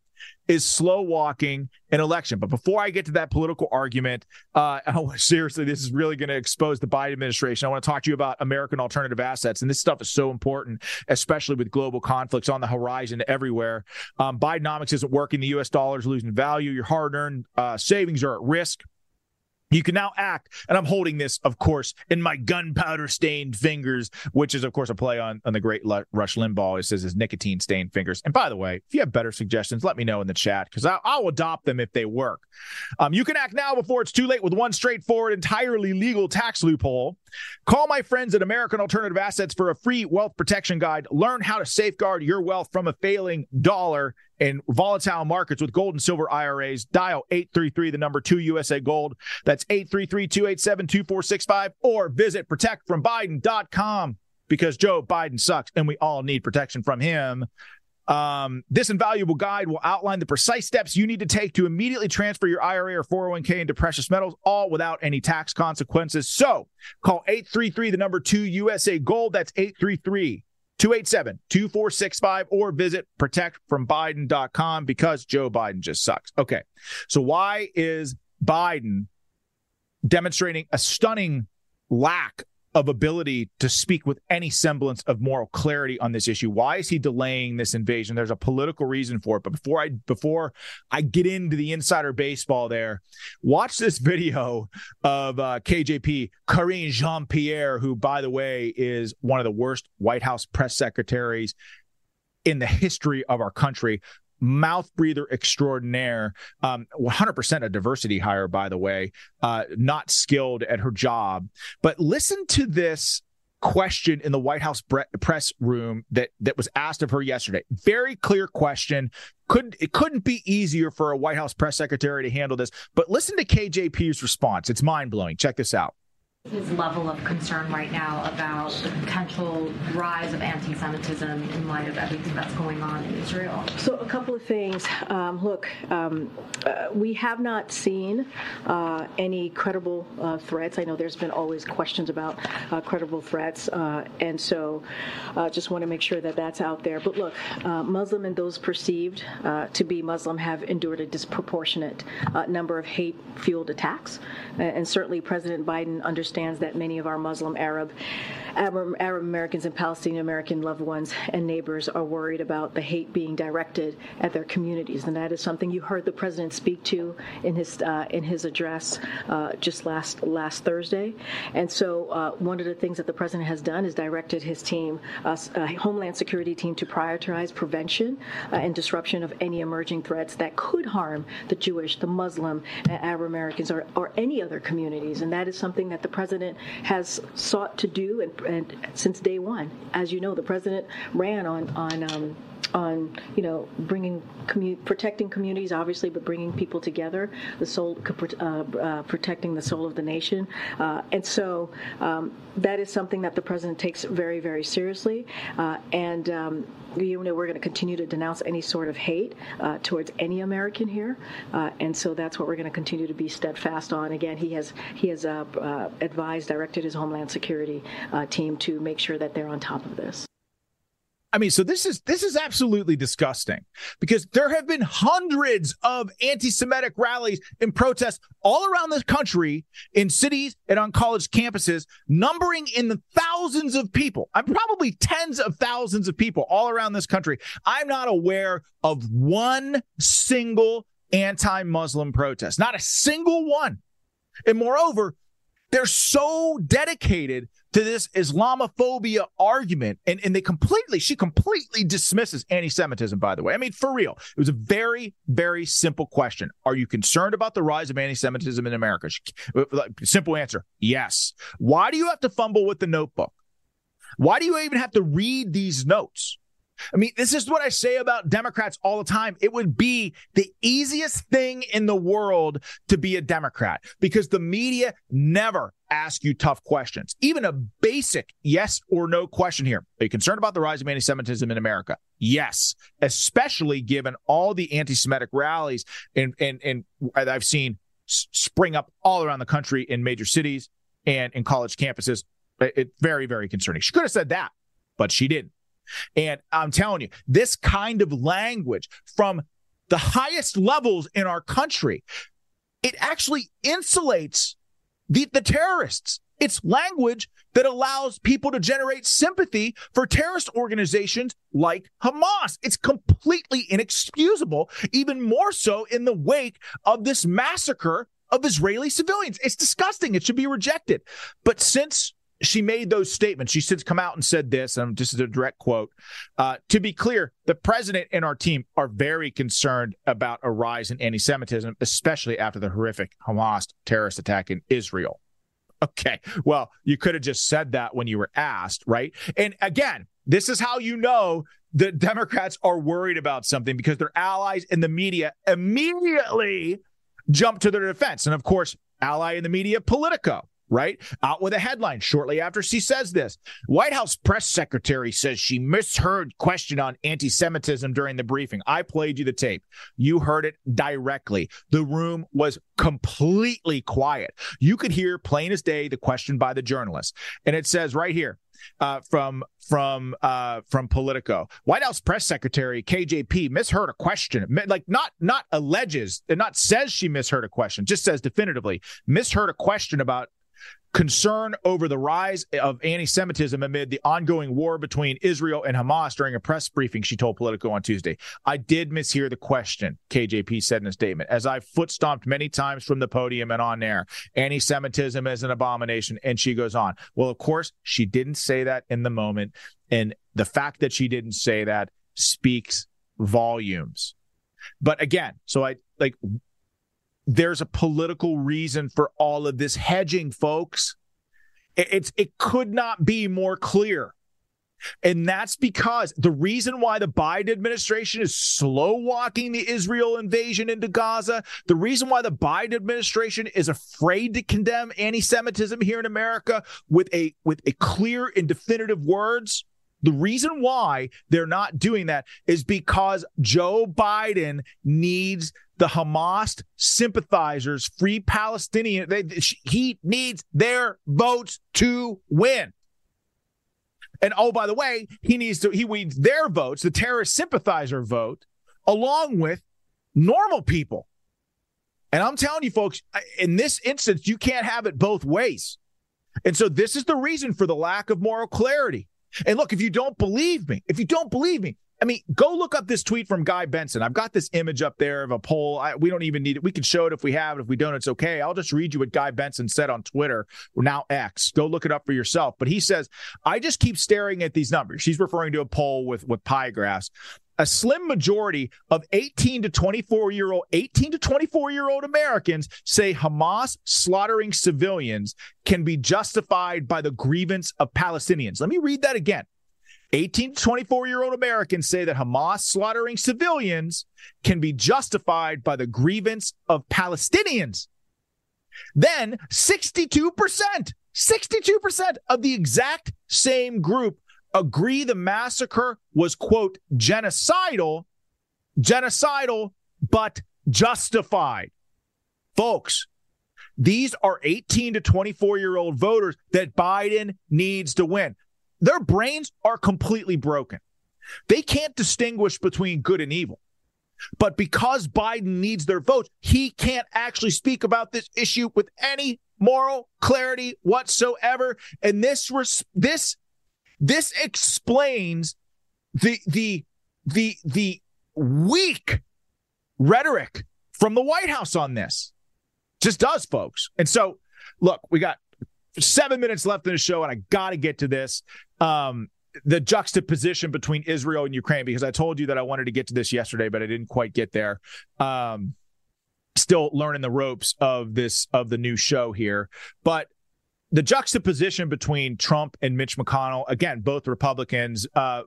is slow walking an election. But before I get to that political argument, uh, oh, seriously, this is really going to expose the Biden administration. I want to talk to you about American alternative assets. And this stuff is so important, especially with global conflicts on the horizon everywhere. Um, Bidenomics isn't working. The U.S. dollar is losing value. Your hard earned uh, savings are at risk. You can now act, and I'm holding this, of course, in my gunpowder stained fingers, which is, of course, a play on, on the great Rush Limbaugh. It says his nicotine stained fingers. And by the way, if you have better suggestions, let me know in the chat because I'll adopt them if they work. Um, you can act now before it's too late with one straightforward, entirely legal tax loophole. Call my friends at American Alternative Assets for a free wealth protection guide. Learn how to safeguard your wealth from a failing dollar in volatile markets with gold and silver IRAs. Dial 833, the number 2 USA Gold. That's 833 287 2465 or visit protectfrombiden.com because Joe Biden sucks and we all need protection from him. Um, this invaluable guide will outline the precise steps you need to take to immediately transfer your IRA or 401k into precious metals, all without any tax consequences. So call 833, the number 2 USA Gold. That's 833 287 2465 or visit protectfrombiden.com because Joe Biden just sucks. Okay. So, why is Biden demonstrating a stunning lack of ability to speak with any semblance of moral clarity on this issue. Why is he delaying this invasion? There's a political reason for it. But before I before I get into the insider baseball there, watch this video of uh, KJP Karine Jean Pierre, who by the way is one of the worst White House press secretaries in the history of our country mouth breather extraordinaire, um, 100% a diversity hire, by the way, uh, not skilled at her job. But listen to this question in the White House press room that that was asked of her yesterday. Very clear question. Couldn't it couldn't be easier for a White House press secretary to handle this. But listen to KJP's response. It's mind blowing. Check this out his level of concern right now about the potential rise of anti-Semitism in light of everything that's going on in Israel? So, a couple of things. Um, look, um, uh, we have not seen uh, any credible uh, threats. I know there's been always questions about uh, credible threats, uh, and so uh, just want to make sure that that's out there. But look, Muslim and those perceived to be Muslim have endured a disproportionate number of hate-fueled attacks, and certainly President Biden understands understands that many of our Muslim, Arab, Arab, Americans, and Palestinian American loved ones and neighbors are worried about the hate being directed at their communities, and that is something you heard the president speak to in his uh, in his address uh, just last last Thursday. And so, uh, one of the things that the president has done is directed his team, uh, uh, Homeland Security team, to prioritize prevention uh, and disruption of any emerging threats that could harm the Jewish, the Muslim, Arab Americans, or, or any other communities. And that is something that the president president has sought to do, and, and since day one, as you know, the president ran on on. Um, on you know bringing commu- protecting communities obviously but bringing people together the soul uh, uh, protecting the soul of the nation uh, and so um, that is something that the president takes very very seriously uh, and um, you know, we're going to continue to denounce any sort of hate uh, towards any American here, uh, and so that's what we're going to continue to be steadfast on. Again, he has he has advised, directed his Homeland Security uh, team to make sure that they're on top of this. I mean, so this is this is absolutely disgusting because there have been hundreds of anti-Semitic rallies and protests all around the country in cities and on college campuses, numbering in the thousands of people. I'm probably tens of thousands of people all around this country. I'm not aware of one single anti-Muslim protest, not a single one. And moreover, they're so dedicated to this Islamophobia argument. And, and they completely, she completely dismisses anti Semitism, by the way. I mean, for real. It was a very, very simple question. Are you concerned about the rise of anti Semitism in America? Uh, simple answer yes. Why do you have to fumble with the notebook? Why do you even have to read these notes? I mean, this is what I say about Democrats all the time. It would be the easiest thing in the world to be a Democrat because the media never ask you tough questions. Even a basic yes or no question here. Are you concerned about the rise of anti Semitism in America? Yes, especially given all the anti Semitic rallies and, and, and I've seen spring up all around the country in major cities and in college campuses. It's very, very concerning. She could have said that, but she didn't. And I'm telling you, this kind of language from the highest levels in our country, it actually insulates the, the terrorists. It's language that allows people to generate sympathy for terrorist organizations like Hamas. It's completely inexcusable, even more so in the wake of this massacre of Israeli civilians. It's disgusting. It should be rejected. But since she made those statements. She's since come out and said this, and this is a direct quote. Uh, to be clear, the president and our team are very concerned about a rise in anti Semitism, especially after the horrific Hamas terrorist attack in Israel. Okay, well, you could have just said that when you were asked, right? And again, this is how you know the Democrats are worried about something because their allies in the media immediately jump to their defense. And of course, ally in the media, Politico right? Out with a headline shortly after she says this. White House press secretary says she misheard question on anti Semitism during the briefing. I played you the tape. You heard it directly. The room was completely quiet. You could hear plain as day the question by the journalist. And it says right here, uh, from from uh, from Politico. White House press secretary KJP misheard a question, like not not alleges, not says she misheard a question, just says definitively misheard a question about concern over the rise of anti Semitism amid the ongoing war between Israel and Hamas during a press briefing, she told Politico on Tuesday. I did mishear the question, KJP said in a statement, as I foot stomped many times from the podium and on air. Anti Semitism is an abomination. And she goes on. Well, of course, she didn't say that in the moment. And the fact that she didn't say that speaks volumes. But again, so I like there's a political reason for all of this hedging, folks. It's it could not be more clear. And that's because the reason why the Biden administration is slow walking the Israel invasion into Gaza, the reason why the Biden administration is afraid to condemn anti-Semitism here in America with a with a clear and definitive words, the reason why they're not doing that is because Joe Biden needs the Hamas sympathizers, free Palestinian, they, he needs their votes to win. And oh, by the way, he needs to he needs their votes, the terrorist sympathizer vote, along with normal people. And I'm telling you, folks, in this instance, you can't have it both ways. And so this is the reason for the lack of moral clarity. And look, if you don't believe me, if you don't believe me, I mean, go look up this tweet from Guy Benson. I've got this image up there of a poll. I, we don't even need it. We can show it if we have it. If we don't, it's okay. I'll just read you what Guy Benson said on Twitter, now X. Go look it up for yourself. But he says, I just keep staring at these numbers. She's referring to a poll with, with pie graphs. A slim majority of 18 to 24 year old 18 to 24 year old Americans say Hamas slaughtering civilians can be justified by the grievance of Palestinians. Let me read that again. 18 to 24 year old Americans say that Hamas slaughtering civilians can be justified by the grievance of Palestinians. Then 62%, 62% of the exact same group agree the massacre was, quote, genocidal, genocidal, but justified. Folks, these are 18 to 24 year old voters that Biden needs to win. Their brains are completely broken. They can't distinguish between good and evil. But because Biden needs their votes, he can't actually speak about this issue with any moral clarity whatsoever. And this this this explains the the the the weak rhetoric from the White House on this. Just does, folks. And so, look, we got seven minutes left in the show, and I got to get to this. Um, the juxtaposition between Israel and Ukraine, because I told you that I wanted to get to this yesterday, but I didn't quite get there. Um, still learning the ropes of this of the new show here, but the juxtaposition between Trump and Mitch McConnell, again, both Republicans, uh,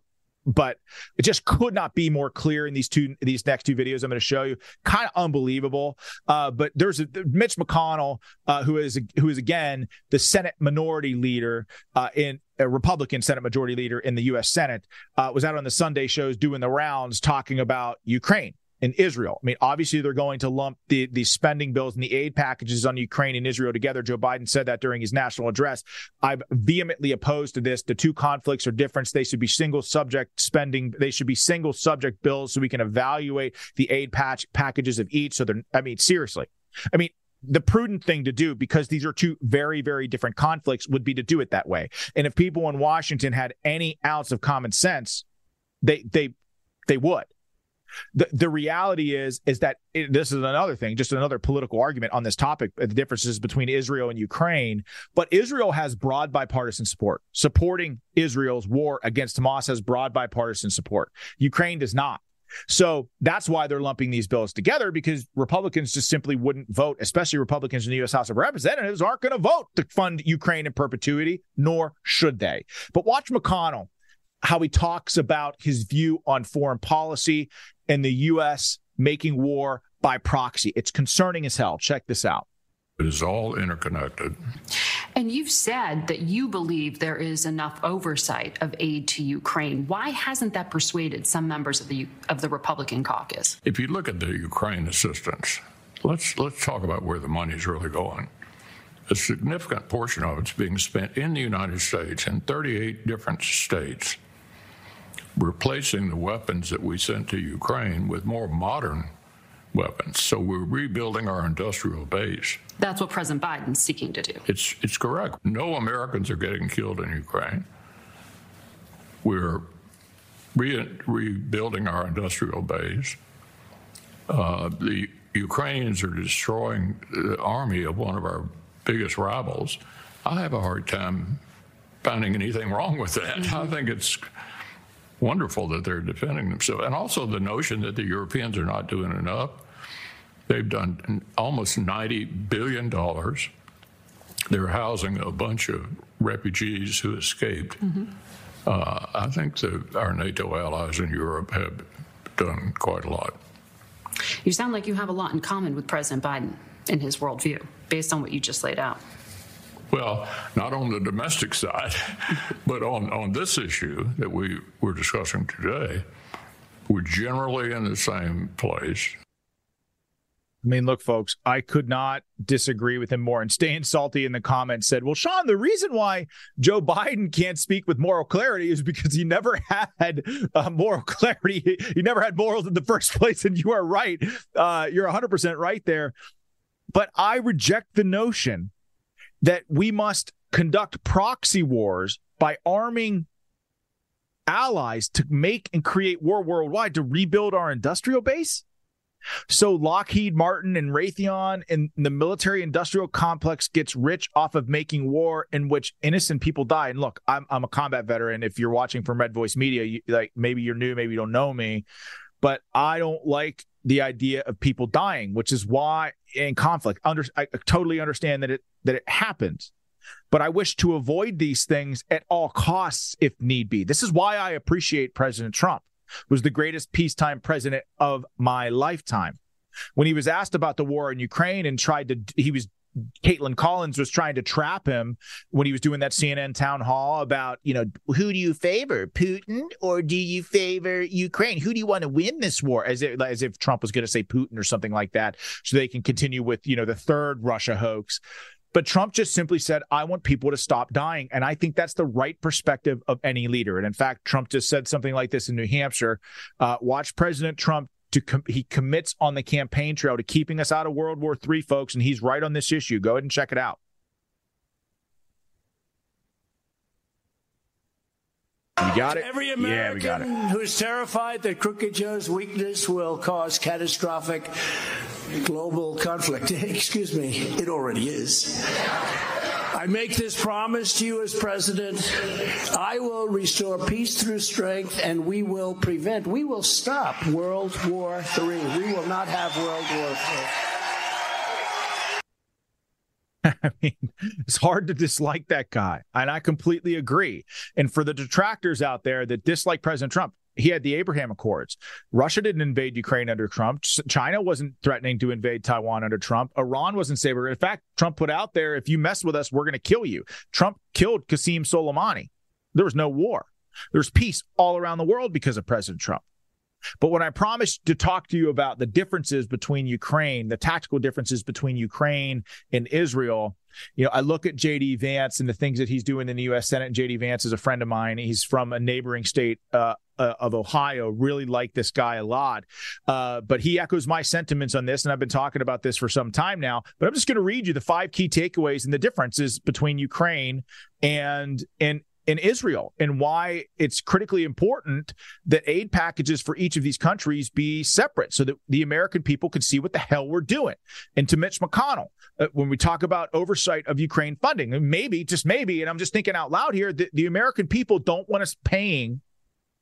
but it just could not be more clear in these two these next two videos I'm going to show you. Kind of unbelievable. Uh, but there's a, Mitch McConnell, uh, who is who is again the Senate Minority Leader uh, in a Republican Senate Majority Leader in the U.S. Senate, uh, was out on the Sunday shows doing the rounds talking about Ukraine in Israel. I mean, obviously they're going to lump the, the spending bills and the aid packages on Ukraine and Israel together. Joe Biden said that during his national address. I'm vehemently opposed to this. The two conflicts are different. They should be single subject spending. They should be single subject bills so we can evaluate the aid patch packages of each. So they're, I mean, seriously. I mean, the prudent thing to do because these are two very very different conflicts would be to do it that way and if people in washington had any ounce of common sense they they they would the, the reality is is that it, this is another thing just another political argument on this topic uh, the differences between israel and ukraine but israel has broad bipartisan support supporting israel's war against hamas has broad bipartisan support ukraine does not so that's why they're lumping these bills together because Republicans just simply wouldn't vote, especially Republicans in the U.S. House of Representatives aren't going to vote to fund Ukraine in perpetuity, nor should they. But watch McConnell, how he talks about his view on foreign policy and the U.S. making war by proxy. It's concerning as hell. Check this out. It is all interconnected. And you've said that you believe there is enough oversight of aid to Ukraine. Why hasn't that persuaded some members of the of the Republican caucus? If you look at the Ukraine assistance, let's let's talk about where the money is really going. A significant portion of it's being spent in the United States in 38 different states replacing the weapons that we sent to Ukraine with more modern weapons. So we're rebuilding our industrial base. That's what President Biden's seeking to do. It's it's correct. No Americans are getting killed in Ukraine. We're re- rebuilding our industrial base. Uh, the Ukrainians are destroying the army of one of our biggest rivals. I have a hard time finding anything wrong with that. Mm-hmm. I think it's wonderful that they're defending themselves. And also the notion that the Europeans are not doing enough. They've done almost $90 billion. They're housing a bunch of refugees who escaped. Mm-hmm. Uh, I think that our NATO allies in Europe have done quite a lot. You sound like you have a lot in common with President Biden in his worldview, based on what you just laid out. Well, not on the domestic side, but on, on this issue that we were discussing today, we're generally in the same place. I mean, look, folks, I could not disagree with him more. And Staying Salty in the comments said, Well, Sean, the reason why Joe Biden can't speak with moral clarity is because he never had uh, moral clarity. He never had morals in the first place. And you are right. Uh, you're 100% right there. But I reject the notion that we must conduct proxy wars by arming allies to make and create war worldwide to rebuild our industrial base? So Lockheed Martin and Raytheon and the military industrial complex gets rich off of making war in which innocent people die. And look, I'm I'm a combat veteran. If you're watching from Red Voice Media, you, like maybe you're new, maybe you don't know me, but I don't like the idea of people dying, which is why in conflict, under, I totally understand that it that it happens, but I wish to avoid these things at all costs if need be. This is why I appreciate President Trump. Was the greatest peacetime president of my lifetime. When he was asked about the war in Ukraine and tried to, he was Kaitlan Collins was trying to trap him when he was doing that CNN town hall about, you know, who do you favor, Putin or do you favor Ukraine? Who do you want to win this war? As if, as if Trump was going to say Putin or something like that, so they can continue with, you know, the third Russia hoax. But Trump just simply said, I want people to stop dying. And I think that's the right perspective of any leader. And in fact, Trump just said something like this in New Hampshire. Uh, watch President Trump to com- he commits on the campaign trail to keeping us out of World War III, folks, and he's right on this issue. Go ahead and check it out. You got it. Every American yeah, who is terrified that Crooked Joe's weakness will cause catastrophic global conflict. Excuse me, it already is. I make this promise to you as president. I will restore peace through strength and we will prevent, we will stop World War III. We will not have World War III. I mean, it's hard to dislike that guy. And I completely agree. And for the detractors out there that dislike President Trump, he had the Abraham Accords. Russia didn't invade Ukraine under Trump. China wasn't threatening to invade Taiwan under Trump. Iran wasn't saber. In fact, Trump put out there, if you mess with us, we're going to kill you. Trump killed Qasem Soleimani. There was no war. There's peace all around the world because of President Trump. But when I promised to talk to you about the differences between Ukraine, the tactical differences between Ukraine and Israel, you know, I look at JD Vance and the things that he's doing in the U.S. Senate. And JD Vance is a friend of mine. He's from a neighboring state uh, uh, of Ohio. Really like this guy a lot. Uh, but he echoes my sentiments on this, and I've been talking about this for some time now. But I'm just going to read you the five key takeaways and the differences between Ukraine and and in Israel and why it's critically important that aid packages for each of these countries be separate so that the American people can see what the hell we're doing. And to Mitch McConnell, uh, when we talk about oversight of Ukraine funding, maybe, just maybe, and I'm just thinking out loud here, that the American people don't want us paying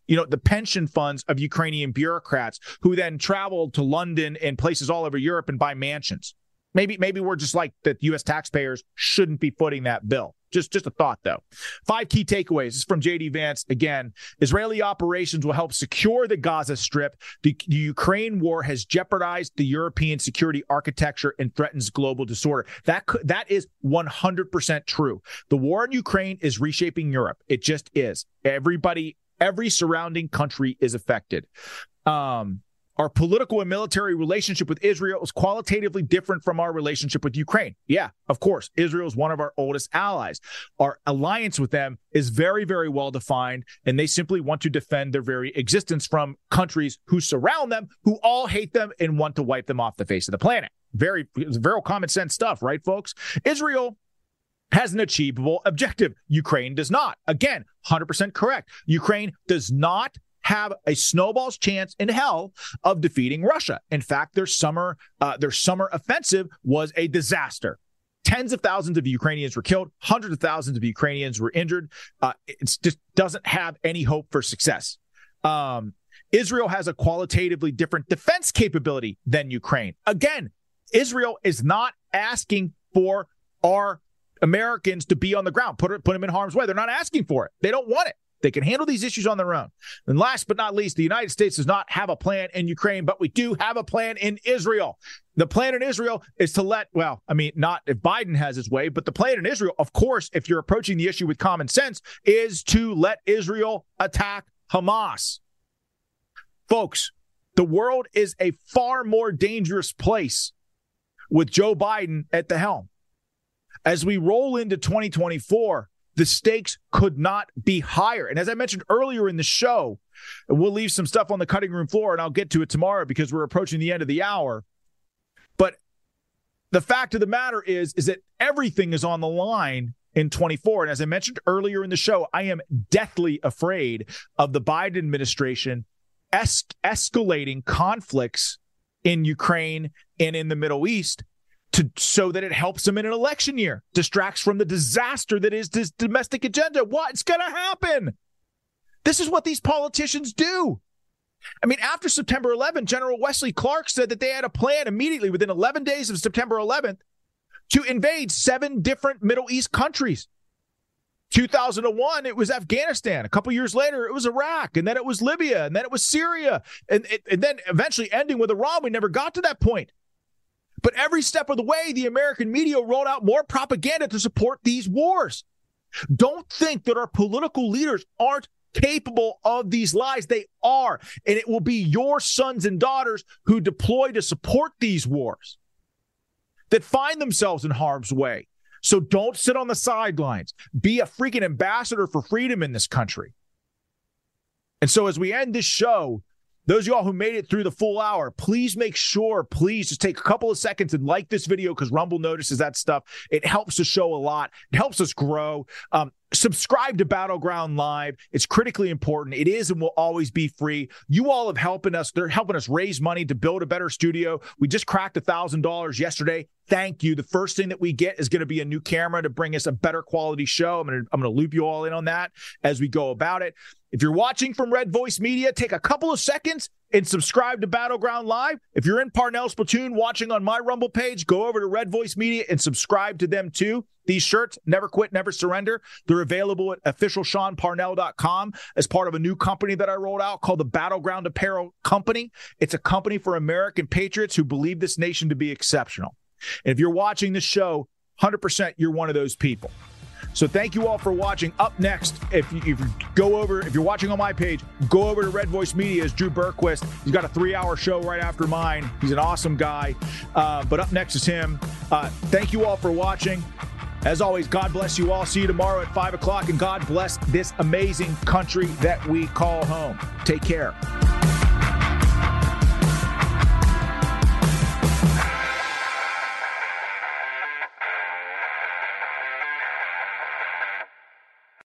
you know, the pension funds of Ukrainian bureaucrats who then travel to London and places all over Europe and buy mansions. Maybe, maybe we're just like that. U.S. taxpayers shouldn't be footing that bill. Just, just a thought, though. Five key takeaways. This is from JD Vance again. Israeli operations will help secure the Gaza Strip. The, the Ukraine war has jeopardized the European security architecture and threatens global disorder. That that is 100% true. The war in Ukraine is reshaping Europe. It just is. Everybody every surrounding country is affected. Um, our political and military relationship with Israel is qualitatively different from our relationship with Ukraine. Yeah, of course. Israel is one of our oldest allies. Our alliance with them is very, very well defined, and they simply want to defend their very existence from countries who surround them, who all hate them and want to wipe them off the face of the planet. Very, very common sense stuff, right, folks? Israel has an achievable objective. Ukraine does not. Again, 100% correct. Ukraine does not have a snowball's chance in hell of defeating Russia. In fact, their summer uh, their summer offensive was a disaster. Tens of thousands of Ukrainians were killed. Hundreds of thousands of Ukrainians were injured. Uh, it just doesn't have any hope for success. Um, Israel has a qualitatively different defense capability than Ukraine. Again, Israel is not asking for our Americans to be on the ground, put, put them in harm's way. They're not asking for it. They don't want it. They can handle these issues on their own. And last but not least, the United States does not have a plan in Ukraine, but we do have a plan in Israel. The plan in Israel is to let, well, I mean, not if Biden has his way, but the plan in Israel, of course, if you're approaching the issue with common sense, is to let Israel attack Hamas. Folks, the world is a far more dangerous place with Joe Biden at the helm. As we roll into 2024, the stakes could not be higher. And as I mentioned earlier in the show, we'll leave some stuff on the cutting room floor and I'll get to it tomorrow because we're approaching the end of the hour. But the fact of the matter is is that everything is on the line in 24 and as I mentioned earlier in the show, I am deathly afraid of the Biden administration es- escalating conflicts in Ukraine and in the Middle East to so that it helps them in an election year, distracts from the disaster that is this domestic agenda. What's going to happen? This is what these politicians do. I mean, after September 11th, General Wesley Clark said that they had a plan immediately within 11 days of September 11th to invade seven different Middle East countries. 2001, it was Afghanistan. A couple years later, it was Iraq, and then it was Libya, and then it was Syria, and, and then eventually ending with Iran. We never got to that point. But every step of the way, the American media rolled out more propaganda to support these wars. Don't think that our political leaders aren't capable of these lies. They are. And it will be your sons and daughters who deploy to support these wars that find themselves in harm's way. So don't sit on the sidelines. Be a freaking ambassador for freedom in this country. And so as we end this show, those of y'all who made it through the full hour, please make sure, please just take a couple of seconds and like this video because Rumble notices that stuff. It helps the show a lot. It helps us grow. Um, subscribe to Battleground Live. It's critically important. It is and will always be free. You all have helping us. They're helping us raise money to build a better studio. We just cracked a thousand dollars yesterday. Thank you. The first thing that we get is going to be a new camera to bring us a better quality show. I'm going to I'm going to loop you all in on that as we go about it. If you're watching from Red Voice Media, take a couple of seconds and subscribe to Battleground Live. If you're in Parnell's Platoon watching on my Rumble page, go over to Red Voice Media and subscribe to them too. These shirts, Never Quit, Never Surrender, they're available at officialseanparnell.com as part of a new company that I rolled out called the Battleground Apparel Company. It's a company for American patriots who believe this nation to be exceptional. And if you're watching this show, 100% you're one of those people. So thank you all for watching. Up next, if you, if you, go over, if you're watching on my page, go over to Red Voice Media's Drew Berquist. He's got a three-hour show right after mine. He's an awesome guy. Uh, but up next is him. Uh, thank you all for watching. As always, God bless you all. See you tomorrow at 5 o'clock, and God bless this amazing country that we call home. Take care.